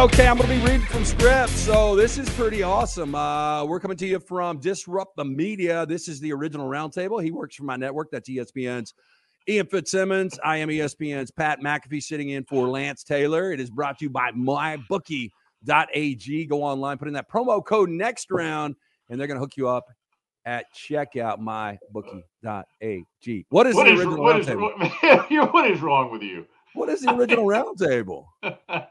Okay, I'm going to be reading from scripts. So this is pretty awesome. Uh, we're coming to you from Disrupt the Media. This is the original roundtable. He works for my network. That's ESPN's Ian Fitzsimmons. I am ESPN's Pat McAfee sitting in for Lance Taylor. It is brought to you by MyBookie.ag. Go online, put in that promo code next round, and they're going to hook you up at checkout mybookie.ag. What is What the is, original what, is, roundtable? what is wrong with you? What is the original roundtable?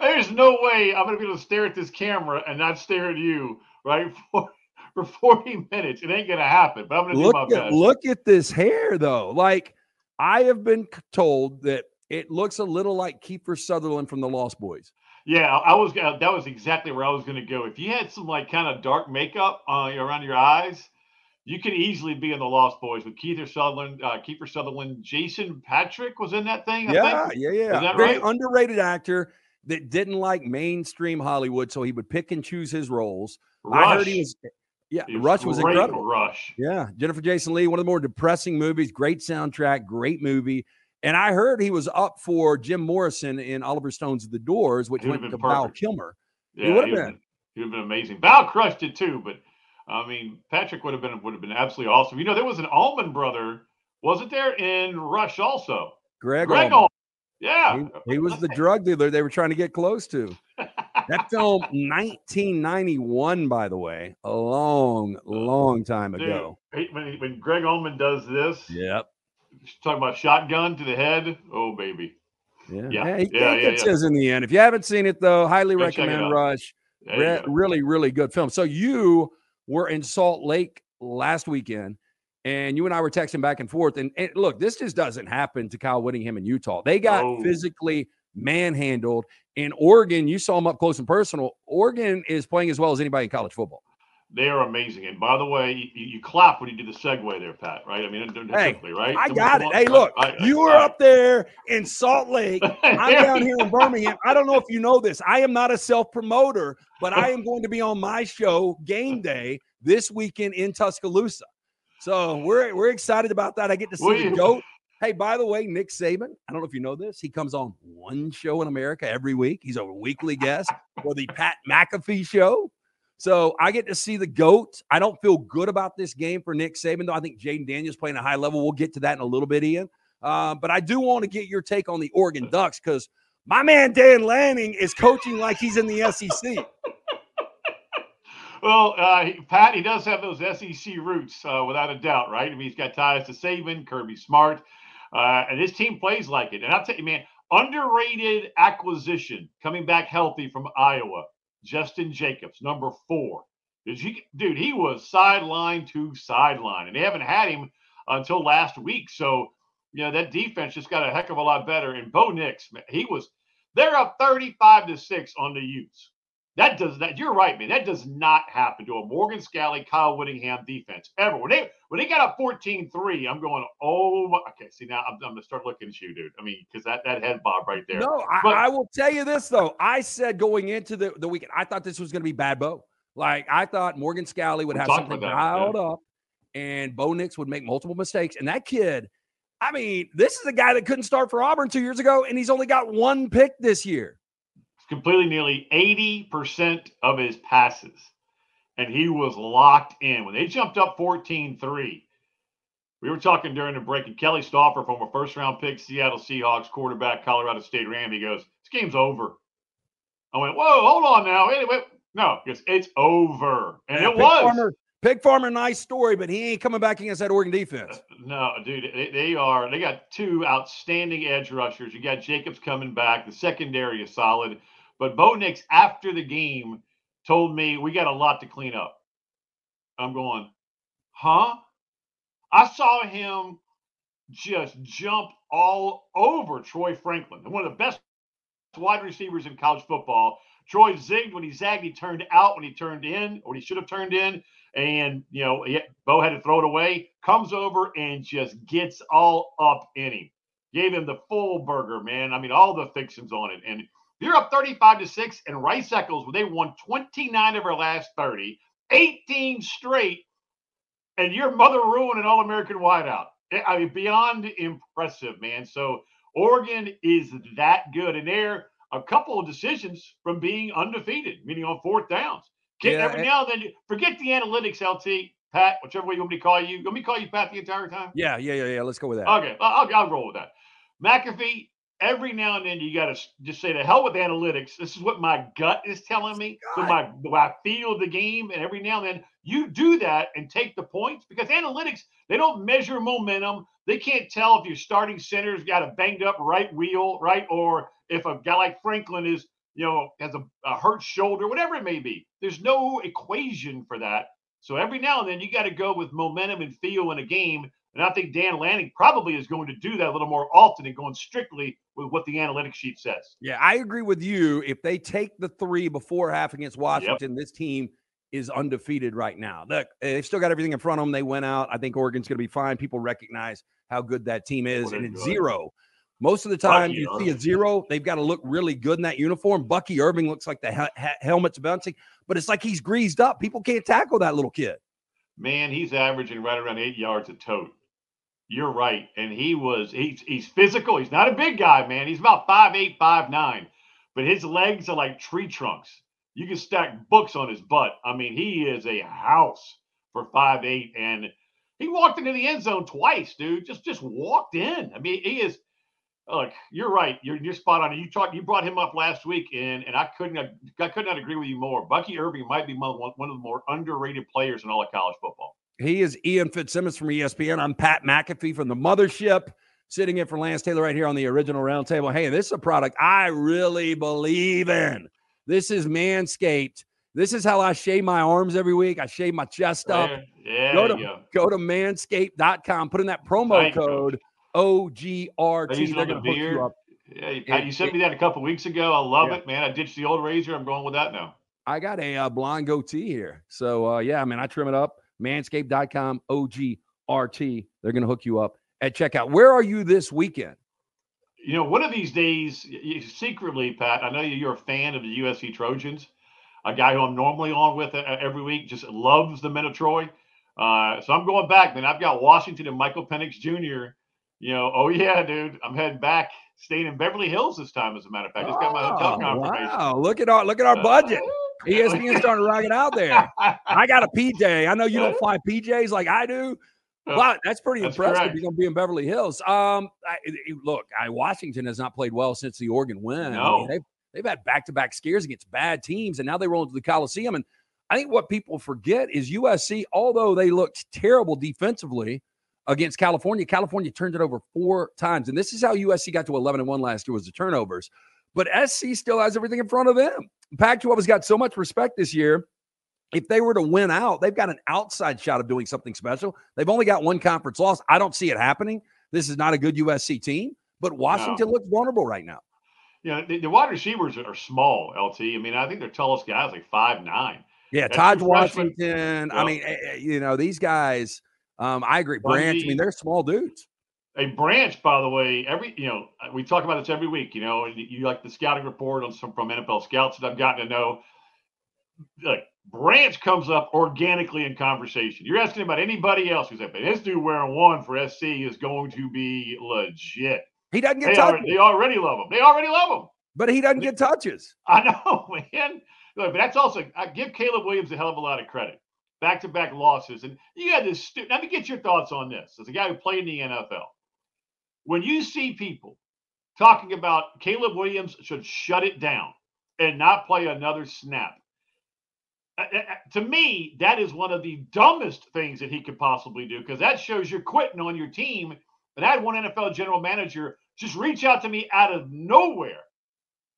There's no way I'm going to be able to stare at this camera and not stare at you, right? For, for 40 minutes. It ain't going to happen, but I'm going to do Look my at best. look at this hair though. Like I have been told that it looks a little like Kiefer Sutherland from the Lost Boys. Yeah, I was gonna- that was exactly where I was going to go. If you had some like kind of dark makeup uh, around your eyes, you could easily be in the Lost Boys with Keith Sutherland, uh, Kiefer Sutherland, Jason Patric was in that thing. I Yeah, think. yeah, yeah. Is that Very right? underrated actor that didn't like mainstream Hollywood, so he would pick and choose his roles. I heard he was yeah, Rush was incredible. Rush. Yeah, Jennifer Jason Lee, one of the more depressing movies, great soundtrack, great movie. And I heard he was up for Jim Morrison in Oliver Stone's The Doors, which went to Val. Kilmer. Yeah, he would've been. He would have been amazing. Val crushed it too, but I mean, Patric would have been would have been absolutely awesome. You know, there was an Allman brother, wasn't there, in Rush also? Greg, Gregg Allman. Yeah. He, he was the drug dealer they were trying to get close to. That film, 1991, by the way, a long, uh, long time Dude, ago. he- when, when Gregg Allman does this, Yep. talking about shotgun to the head. Oh baby. Yeah. Yeah, Yeah. He, yeah, yeah, yeah. in the end. If you haven't seen it, though, highly Go recommend. Rush. Re- really, really good film. So you were in Salt Lake last weekend, and you and I were texting back and forth. And, and look, this just doesn't happen to Kyle Whittingham in Utah. They got No. physically manhandled. In Oregon, you saw them up close and personal. Oregon is playing as well as anybody in college football. They are amazing. And by the way, you, you clap when you do the segue there, Pat. Right? I mean, Hey, right? I got it. Hey, look, I- I- you were I- up there in Salt Lake. I'm down here in Birmingham. I don't know if you know this. I am not a self promoter, but I am going to be on my show game day this weekend in Tuscaloosa. So we're we're excited about that. I get to see the goat. Hey, by the way, Nick Saban. I don't know if you know this. He comes on one show in America every week. He's a weekly guest for the Pat McAfee show. So I get to see the GOAT. I don't feel good about this game for Nick Saban, though. I think Jayden Daniels playing a high level. We'll get to that in a little bit, Ian. Uh, but I do want to get your take on the Oregon Ducks because my man Dan Lanning is coaching like he's in the SEC. Well, uh, Pat, he does have those SEC roots, uh, without a doubt, right? I mean, he's got ties to Saban, Kirby Smart, uh, and his team plays like it. And I'll tell you, man, underrated acquisition coming back healthy from Iowa, Jestin Jacobs, number four. Did you, dude? He was sideline to sideline, and they haven't had him until last week. So, you know, that defense just got a heck of a lot better. And Bo Nix, man, he was. They're up thirty-five to six on the Utes. That does that. You're right, man. That does not happen to a Morgan Scalley, Kyle Whittingham defense ever. When they when they got up 14-3, I'm going, oh my okay. See now I'm, I'm gonna start looking at you, dude. I mean, because that that head bob right there. No, I, But- I will tell you this though. I said going into the, the weekend, I thought this was going to be bad Bo. Like I thought Morgan Scalley would have something that, yeah. up, and Bo Nix would make multiple mistakes. And that kid, I mean, this is a guy that couldn't start for Auburn two years ago, and he's only got one pick this year. Completed nearly 80% of his passes. And he was locked in. When they jumped up 14 3, we were talking during the break, and Kelly Stouffer, former first round pick, Seattle Seahawks quarterback, Colorado State Ram, he goes, This game's over. I went, Whoa, hold on now. Wait, wait. No, because it's over. And Yeah, it Pig was. Farmer, Pig Farmer, nice story, but he ain't coming back against that Oregon defense. No, dude, they, they are. They got two outstanding edge rushers. You got Jacobs coming back. The secondary is solid. But Bo Nix, after the game, told me we got a lot to clean up. I'm going, huh? I saw him just jump all over Troy Franklin, one of the best wide receivers in college football. Troy zigged when he zagged. He turned out when he turned in, or he should have turned in. And, you know, Bo had to throw it away. Comes over and just gets all up in him. Gave him the full burger, man. I mean, all the fixings on it. And you're up 35 to 6. And Rice Eccles, where they won 29 of their last 30, 18 straight. And your mother ruined an All American wideout. Eh, I mean, beyond impressive, man. So Oregon is that good. And they're a couple of decisions from being undefeated, meaning on fourth downs. Get Yeah, every and- eh. now and then, forget the analytics, LT, Pat, whichever way you want me to call you. Want me call you Pat the entire time? Yeah, yeah, yeah, yeah. Let's go with that. Okay, I'll, I'll roll with that. McAfee, every now and then you got to just say the hell with analytics. This is what my gut is telling me. So my what I feel the game, and every now and then you do that and take the points because analytics they don't measure momentum. They can't tell if your starting center's got a banged up right wheel, right, or if a guy like Franklin is you know has a, a hurt shoulder, whatever it may be. There's no equation for that. So every now and then you got to go with momentum and feel in a game. And I think Dan Lanning probably is going to do that a little more often and going strictly with what the analytics sheet says. Yeah, I agree with you. If they take the three before half against Washington, this team is undefeated right now. Look, they've still got everything in front of them. They went out. I think Oregon's going to be fine. People recognize how good that team is. Well, and it's good. zero. Most of the time, Bucky you see a zero. They've got to look really good in that uniform. Bucky Irving looks like the he- he- helmet's bouncing, but it's like he's greased up. People can't tackle that little kid. Man, he's averaging right around eight yards a tote. You're right. And he was he's he's physical. He's not a big guy, man. He's about five eight, five nine. But his legs are like tree trunks. You can stack books on his butt. I mean, he is a house for five eight. And he walked into the end zone twice, dude. Just just walked in. I mean, he is look, you're right. You're you're spot on. You talked you brought him up last week, and and I couldn't I could not agree with you more. Bucky Irving might be one, one of the more underrated players in all of college football. He is Ian Fitzsimmons from ESPN. I'm Pat McAfee from the mothership, sitting in for Lance Taylor right here on the original roundtable. Hey, this is a product I really believe in. This is Manscaped. This is how I shave my arms every week. I shave my chest up. There, yeah, Go to- you go. Go to manscaped.com, put in that promo Thank code They OGRT. it They're going to hook you up. Yeah, you, It- you sent me that a couple weeks ago. I love Yeah. it, man. I ditched the old razor. I'm going with that now. I got a uh, blonde goatee here. So, uh, yeah, mean, I trim it up. Manscaped.com, OGRT. They're going to hook you up at checkout. Where are you this weekend? You know, one of these days, you, secretly, Pat, I know you're a fan of the USC Trojans. A guy who I'm normally on with uh, every week just loves the men of Troy. Uh, so I'm going back, man. I've got Washington and Michael Penix Jr. You know, oh yeah, dude, I'm heading back, staying in Beverly Hills this time. As a matter of fact, just got my hotel Oh, confirmation. Wow, look at our look at our budget. E ESPN's starting to rock it out there. I got a PJ. I know you don't fly PJs like I do, but that's pretty That's impressive. correct. You're going to be in Beverly Hills. Um, I, look, I, Washington has not played well since the Oregon win. I mean, No. they've they've had back to back scares against bad teams, and now they roll into the Coliseum. And I think what people forget is USC, although they looked terrible defensively against California, California turned it over four times, and this is how USC got to 11 and one last year was the turnovers. But SC still has everything in front of them. Pac-12 has got so much respect this year. If they were to win out, they've got an outside shot of doing something special. They've only got one conference loss. I don't see it happening. This is not a good USC team, but Washington looks vulnerable right now. Know, the, the wide receivers are small, LT. I mean, I think their tallest guy is like five nine. Yeah, That's Todd. Washington. I mean, eh, eh, you know, these guys. Um, I agree. Branch. I mean, they're small dudes. A branch, by the way, every you know, we talk about this every week. You know, you, you like the scouting report on some from NFL scouts that I've gotten to know. Like branch comes up organically in conversation. You're asking about anybody else who's like, this dude wearing one for SC is going to be legit. He doesn't get They touches, already, they already love him. They already love him. but he doesn't get touches. I know, man. Look, but that's also I give Caleb Williams a hell of a lot of credit. Back to back losses, and you got this. Stu- Let me get your thoughts on this. As a guy who played in the NFL, when you see people talking about Caleb Williams should shut it down and not play another snap, to me, that is one of the dumbest things that he could possibly do because that shows you're quitting on your team. And I had one NFL general manager just reach out to me out of nowhere,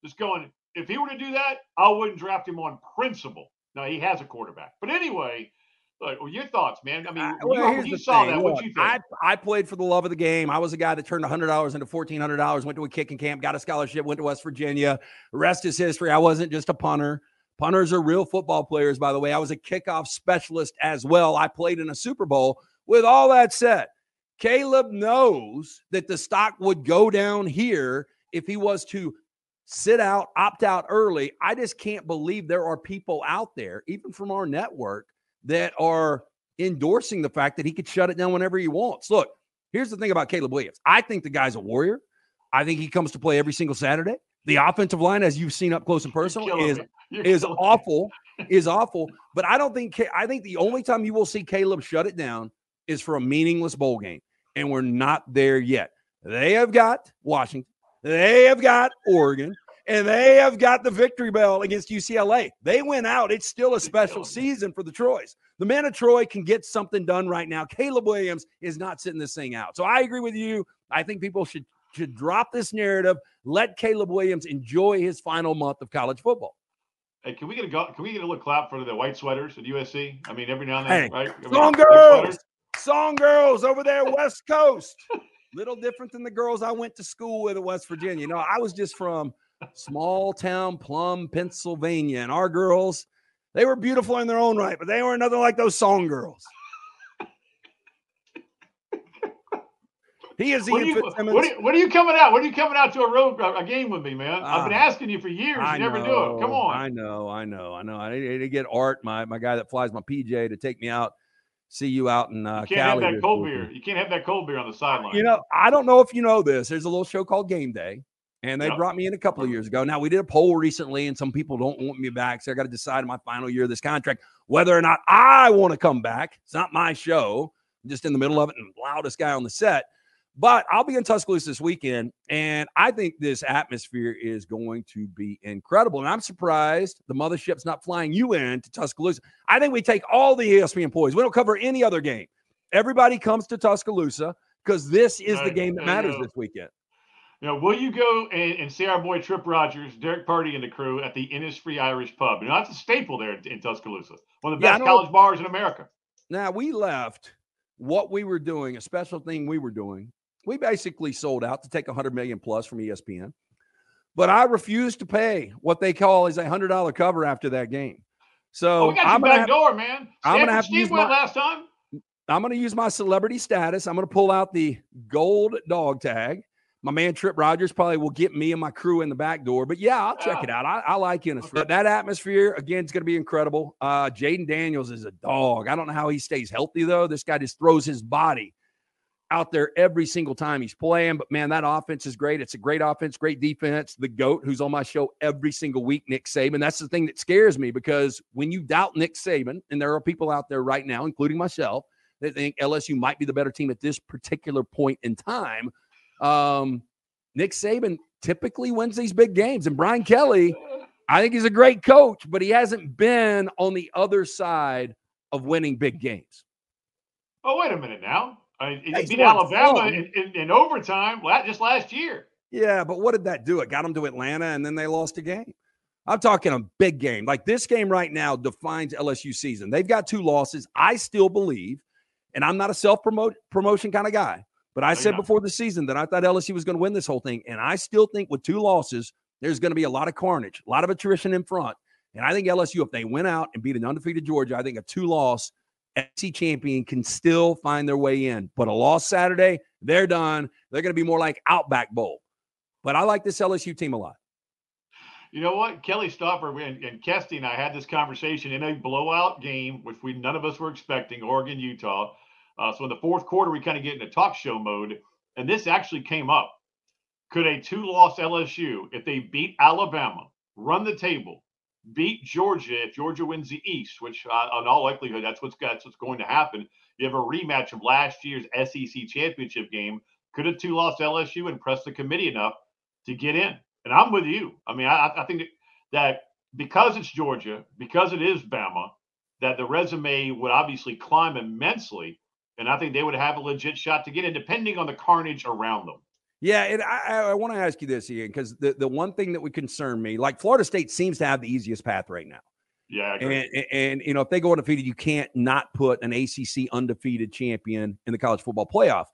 just going, if he were to do that, I wouldn't draft him on principle. Now he has a quarterback, but anyway, well, your thoughts, man. I mean, Uh, well, you, here's you the saw thing. that, what you think? I, I played for the love of the game. I was a guy that turned $100 into $1,400, went to a kicking camp, got a scholarship, went to West Virginia. The rest is history. I wasn't just a punter. Punters are real football players, by the way. I was a kickoff specialist as well. I played in a Super Bowl. With all that said, Caleb knows that the stock would go down here if he was to sit out, opt out early. I just can't believe there are people out there, even from our network, that are endorsing the fact that he could shut it down whenever he wants. Look, here's the thing about Caleb Williams. I think the guy's a warrior. I think he comes to play every single Saturday. The offensive line, as you've seen up close and personal, is is awful. is awful. But I don't think I think the only time you will see Caleb shut it down is for a meaningless bowl game, and we're not there yet. They have got Washington. They have got Oregon and they have got the victory bell against UCLA. They went out. It's still a special season for the Troys. The men of Troy can get something done right now. Caleb Williams is not sitting this thing out. So I agree with you. I think people should should drop this narrative. Let Caleb Williams enjoy his final month of college football. Hey, can we get a can we get a little clap for the white sweaters at USC? I mean, every now and then, hey, right? I song girls, song girls over there, West Coast. little different than the girls I went to school with in West Virginia. You know, I was just from small town Plum, Pennsylvania. And our girls, they were beautiful in their own right, but they were nothing like those song girls. He is Ian what are, you, Fitzsimmons. What are, you, what are, you, coming out? What are you coming out to a road a game with me, man? I've been ah, asking you for years. I you never know, do it. Come on. I know, I know, I know. I need to get Art, my my guy that flies my PJ, to take me out. See you out in uh, you can't Cali have that cold beer. You can't have that cold beer on the sideline. You know, I don't know if you know this. There's a little show called Game Day, and they yep. brought me in a couple of years ago. Now we did a poll recently, and some people don't want me back, so I got to decide in my final year of this contract whether or not I want to come back. It's not my show. I'm just in the middle of it and loudest guy on the set. But I'll be in Tuscaloosa this weekend, and I think this atmosphere is going to be incredible. And I'm surprised the mothership's not flying you in to Tuscaloosa. I think we take all the ESPN employees. We don't cover any other game. Everybody comes to Tuscaloosa because this is the game that matters this weekend. You know, will you go and, and, see our boy Trip Rogers, Derek Purdy, and the crew at the Innisfree Irish Pub? You know, that's a staple there in, in Tuscaloosa. One of the best yeah, college bars in America. Now, we left what we were doing, a special thing we were doing. We basically sold out to take 100 million plus from ESPN. But I refused to pay what they call is a hundred dollar cover after that game. So oh, we got I'm back have, door, man. I'm gonna have to use my, last time. I'm gonna use my celebrity status. I'm gonna pull out the gold dog tag my man Trip Rogers probably will get me and my crew in the back door. But yeah, I'll check it out. I, I like Innisfree. Okay. That atmosphere, again, is going to be incredible. Uh, Jayden Daniels is a dog. I don't know how he stays healthy, though. This guy just throws his body out there every single time he's playing. But man, that offense is great. It's a great offense, great defense. The GOAT, who's on my show every single week, Nick Saban. That's the thing that scares me because when you doubt Nick Saban, and there are people out there right now, including myself, that think LSU might be the better team at this particular point in time – um, Nick Saban typically wins these big games, and Brian Kelly, I think he's a great coach, but he hasn't been on the other side of winning big games. Oh, wait a minute now. I mean, he beat Alabama in, in, in, overtime just last year. Yeah, but what did that do? It got them to Atlanta, and then they lost a game. I'm talking a big game. Like this game right now defines LSU season. They've got two losses. I still believe, and I'm not a self promotion kind of guy. But I oh, said before the season that I thought LSU was going to win this whole thing. And I still think with two losses, there's going to be a lot of carnage, a lot of attrition in front. And I think LSU, if they went out and beat an undefeated Georgia, I think a two loss SEC champion can still find their way in. But a loss Saturday, they're done. They're going to be more like Outback Bowl. But I like this LSU team a lot. You know what? Kelly Stouffer and, and Kesty and I had this conversation in a blowout game, which we none of us were expecting, Oregon, Utah. Uh, so in the fourth quarter, we kind of get into talk show mode, and this actually came up. Could a two-loss LSU, if they beat Alabama, run the table, beat Georgia if Georgia wins the East, which uh, in all likelihood that's what's that's what's going to happen. You have a rematch of last year's SEC championship game. Could a two-loss LSU impress the committee enough to get in? And I'm with you. I mean, I, I think that because it's Georgia, because it is Bama, that the resume would obviously climb immensely and I think they would have a legit shot to get in, depending on the carnage around them. Yeah, and I, I want to ask you this, Ian, because the, the one thing that would concern me, like Florida State seems to have the easiest path right now. Yeah, and, and, and you know if they go undefeated, you can't not put an ACC undefeated champion in the college football playoff.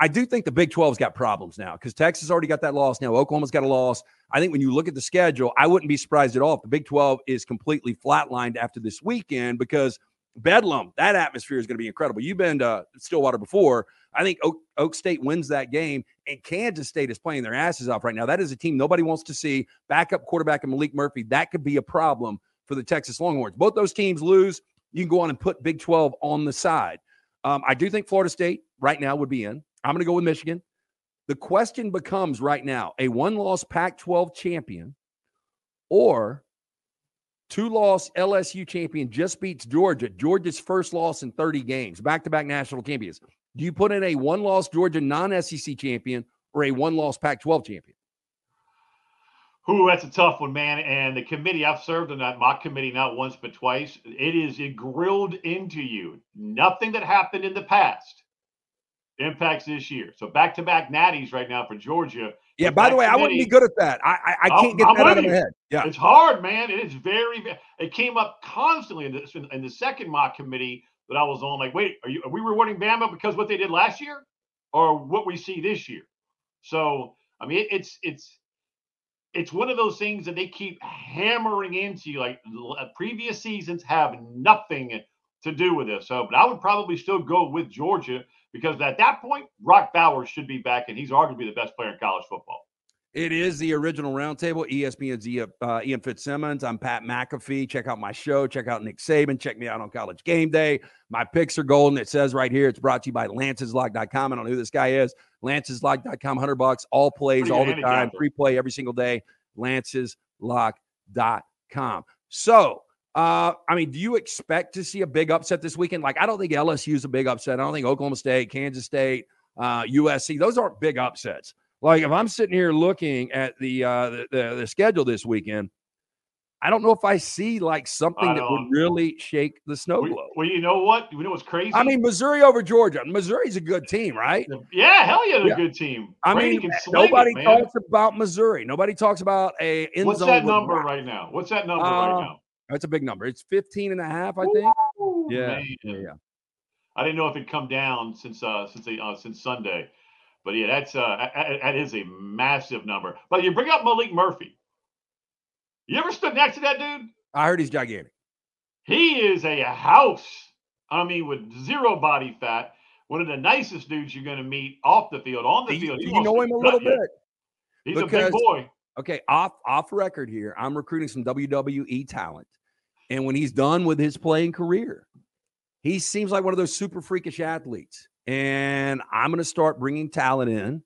I do think the Big 12's got problems now because Texas already got that loss. Now Oklahoma's got a loss. I think when you look at the schedule, I wouldn't be surprised at all if the Big 12 is completely flatlined after this weekend because Bedlam, that atmosphere is going to be incredible. You've been to Stillwater before. I think Oak, Oak, State wins that game, and Kansas State is playing their asses off right now. That is a team nobody wants to see. Backup quarterback and Maalik Murphy, that could be a problem for the Texas Longhorns. Both those teams lose. You can go on and put Big 12 on the side. Um, I do think Florida State right now would be in. I'm going to go with Michigan. The question becomes right now a one loss Pac 12 champion or two loss LSU champion just beats Georgia. Georgia's first loss in 30 games, back to back national champions. Do you put in a one loss Georgia non SEC champion or a one loss Pac 12 champion? Who that's a tough one, man. And the committee, I've served on that mock committee not once but twice. It is it grilled into you. Nothing that happened in the past impacts this year. So back to back natties right now for Georgia. Yeah. By the way, I wouldn't be good at that. I I, I can't get I'm that out of my head. Yeah, it's hard, man. It is very. It came up constantly in the in the second mock committee that I was on. Like, wait, are you are we rewarding Bama because what they did last year, or what we see this year? So I mean, it, it's it's it's one of those things that they keep hammering into you. Like previous seasons have nothing to do with this. So, but I would probably still go with Georgia because at that point, Brock Bowers should be back, and he's arguably the best player in college football. It is the original roundtable. ESPN's uh, Ian Fitzsimmons. I'm Pat McAfee. Check out my show. Check out Nick Saban. Check me out on College Game Day. My picks are golden. It says right here. It's brought to you by LancesLock.com. I don't know who this guy is. LancesLock.com. 100 bucks. All plays, all the time. Free play every single day. LancesLock.com. So, uh, I mean, do you expect to see a big upset this weekend? Like, I don't think LSU is a big upset. I don't think Oklahoma State, Kansas State, uh, USC, those aren't big upsets. Like, if I'm sitting here looking at the, uh, the, the, the schedule this weekend, I don't know if I see like something that would really shake the snow globe. Well, well, you know what? You know what's crazy? I mean, Missouri over Georgia. Missouri's a good team, right? Yeah, hell yeah, they're yeah. a good team. I Brady mean, nobody it, talks about Missouri. Nobody talks about a end What's that number right now? What's that number uh, right now? That's a big number. It's 15 and a half, I think. Ooh, yeah, yeah, yeah. I didn't know if it'd come down since uh since uh, since Sunday. But yeah, that's uh that, that is a massive number. But you bring up Maalik Murphy. You ever stood next to that dude? I heard he's gigantic. He is a house. I mean, with zero body fat. One of the nicest dudes you're going to meet off the field. On the he, field, you know him a little bit. He's because, a big boy. Okay, off off record here, I'm recruiting some WWE talent, and when he's done with his playing career, he seems like one of those super freakish athletes. And I'm going to start bringing talent in,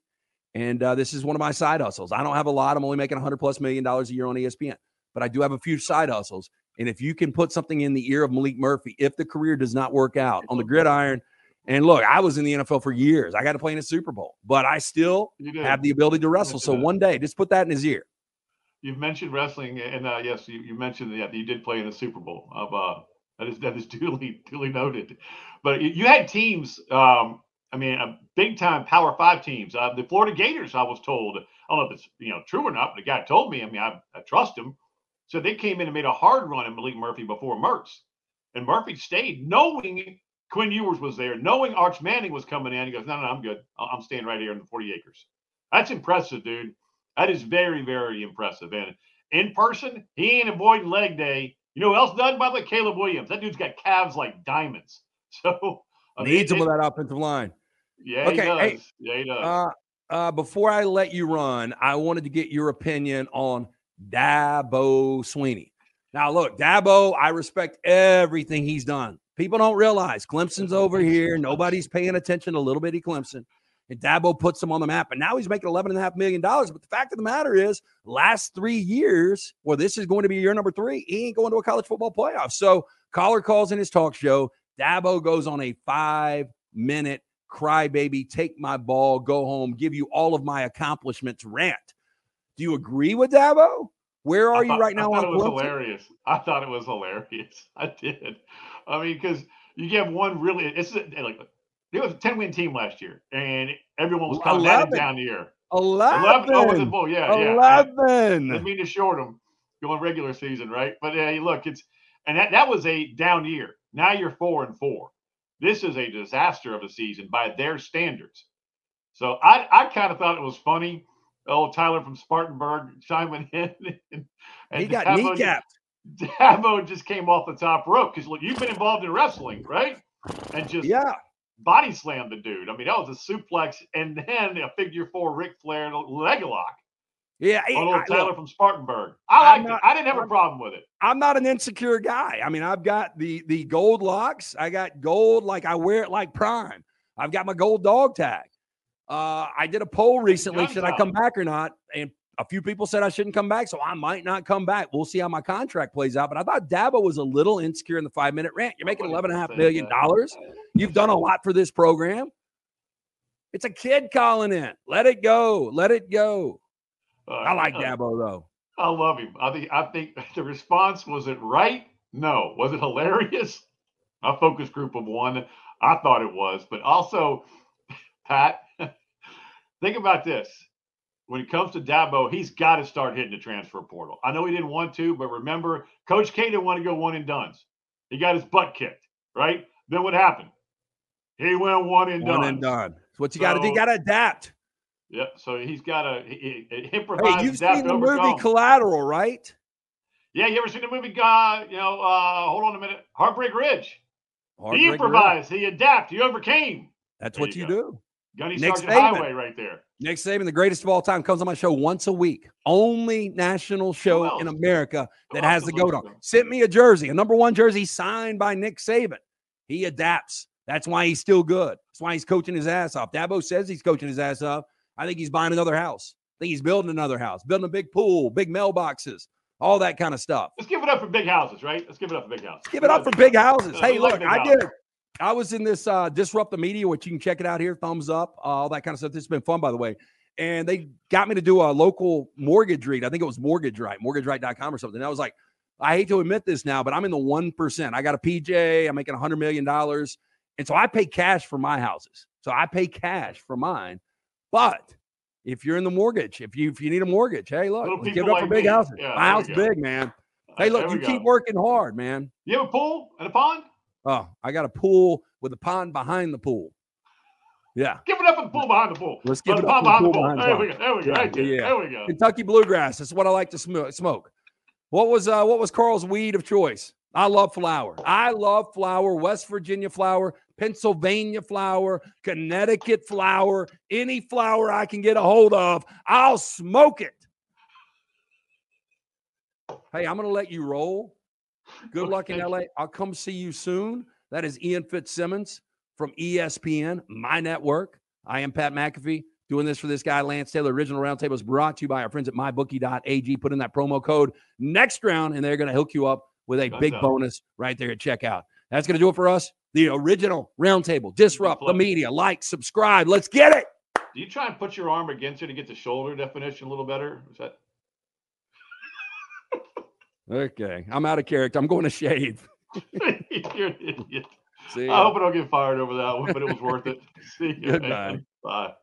and uh, this is one of my side hustles. I don't have a lot. I'm only making 100 plus million dollars a year on ESPN but I do have a few side hustles. And if you can put something in the ear of Maalik Murphy, if the career does not work out on the gridiron, and look, I was in the NFL for years. I got to play in a Super Bowl, but I still have the ability to wrestle. So one day, just put that in his ear. You've mentioned wrestling, and uh, yes, you, you mentioned that you did play in the Super Bowl. Of uh, that is that is duly duly noted. But you, had teams. Um, I mean, a big time Power Five teams. Uh, the Florida Gators. I was told. I don't know if it's you know true or not. But the guy told me. I mean, I, I trust him. So they came in and made a hard run at Maalik Murphy before Mertz. And Murphy stayed knowing Quinn Ewers was there, knowing Arch Manning was coming in. He goes, no, no, no I'm good. I'm staying right here in the 40 acres. That's impressive, dude. That is very, very impressive. And in person, he ain't avoiding leg day. You know who else done? By the way, Caleb Williams. That dude's got calves like diamonds. So I needs him with that offensive line. Yeah, okay. Hey, yeah, he does. Uh, uh, before I let you run, I wanted to get your opinion on Dabo Swinney. Now, look, Dabo, I respect everything he's done. People don't realize Clemson's over here. Nobody's paying attention to little bitty Clemson. And Dabo puts them on the map. And now he's making $11.5 million. But the fact of the matter is, last three years, well, this is going to be year number three. He ain't going to a college football playoff. So, caller calls in his talk show. Dabo goes on a five minute crybaby, take my ball, go home, give you all of my accomplishments rant. Do you agree with Dabo? Where are thought, you right now? I thought it was hilarious. I thought it was hilarious. I did. I mean, because you get one really. It's like it was a ten win team last year, and everyone was coming at it down the year. Eleven. 11 oh, was it? Bull? Yeah, Eleven. Yeah. I mean to short them going regular season, right? But yeah, look, it's and that that was a down year. Now you're four and four. This is a disaster of a season by their standards. So I I kind of thought it was funny oh Tyler from Spartanburg chiming in. And, and he got kneecapped. Dabo just came off the top rope because look, you've been involved in wrestling, right? And just yeah, body slammed the dude. I mean, that was a suplex and then a figure four Ric Flair leg lock. Yeah, on I, Tyler look, from Spartanburg. I like it. I didn't have I'm, a problem with it. I'm not an insecure guy. I mean, I've got the the gold locks. I got gold like I wear it like prime. I've got my gold dog tag. Uh, I did a poll recently. Should I come back or not? And a few people said I shouldn't come back, so I might not come back. We'll see how my contract plays out. But I thought Dabo was a little insecure in the five minute rant. You're making Nobody eleven and a half said million that. dollars. You've done a lot for this program. It's a kid calling in. Let it go. Let it go. Uh, I like Dabo though. I love him. I think I think the response was it right? No. Was it hilarious? A focus group of one. I thought it was, but also, Pat, think about this. When it comes to Dabo, he's got to start hitting the transfer portal. I know he didn't want to, but remember, Coach K didn't want to go one and duns. He got his butt kicked, right? Then what happened? He went one and One done. One and done. It's what you got to do. You got to adapt. Yep. So he's got to he, he, improvise. Hey, you've seen the movie Collateral, right? Yeah, you ever seen the movie? Uh, you know, uh, hold on a minute. Heartbreak Ridge. he Heartbreak Ridge. improvised. He adapted. He overcame. That's There what you you do. Gunny Nick Sergeant Saban. Highway right there. Nick Saban, the greatest of all time, comes on my show once a week. Only national show in? America that has the goat on. Sent me a jersey, a number one jersey signed by Nick Saban. He adapts. That's why he's still good. That's why he's coaching his ass off. Dabo says he's coaching his ass off. I think he's buying another house. I think he's building another house, building a big pool, big mailboxes, all that kind of stuff. Let's give it up for big houses, right? Let's give it up for big houses. Give it up for big houses. Hey, look, I did. I was in this uh, Disrupt the Media, which you can check it out here. Thumbs up, uh, all that kind of stuff. This has been fun, by the way. And they got me to do a local mortgage read. I think it was Mortgage Right, mortgageright.com or something. And I was like, I hate to admit this now, but I'm in the 1%. I got a PJ, I'm making $100 million. And so I pay cash for my houses. So I pay cash for mine. But if you're in the mortgage, if you if you need a mortgage, hey, look, give it up for big me. houses. Yeah, my house big, man. Hey, look, you we keep working hard, man. You have a pool and a pond? Oh, I got a pool with a pond behind the pool. Yeah. Give it up for the pool behind the pool. Let's give the it up pond behind the pool pool. behind There pond. we go. There we go. Yeah, Right yeah. There we go. Kentucky bluegrass. That's what I like to sm- smoke. What was uh, what was Carl's weed of choice? I love flower. I love flower. West Virginia flower, Pennsylvania flower, Connecticut flower, any flower I can get a hold of, I'll smoke it. Hey, I'm gonna let you roll. Good luck in LA. I'll come see you soon. That is Ian Fitzsimmons from ESPN, my network. I am Pat McAfee doing this for this guy, Lance Taylor. Original Roundtable is brought to you by our friends at mybookie.ag. Put in that promo code next round, and they're going to hook you up with a big bonus right there at checkout. That's going to do it for us. The original Roundtable. Disrupt the media. Like, subscribe. Let's get it. Do you try and put your arm against it to get the shoulder definition a little better? Is that Okay. I'm out of character. I'm going to shave. you're an idiot? See I hope I don't get fired over that one, but it was worth it. See you. Goodbye. Bye.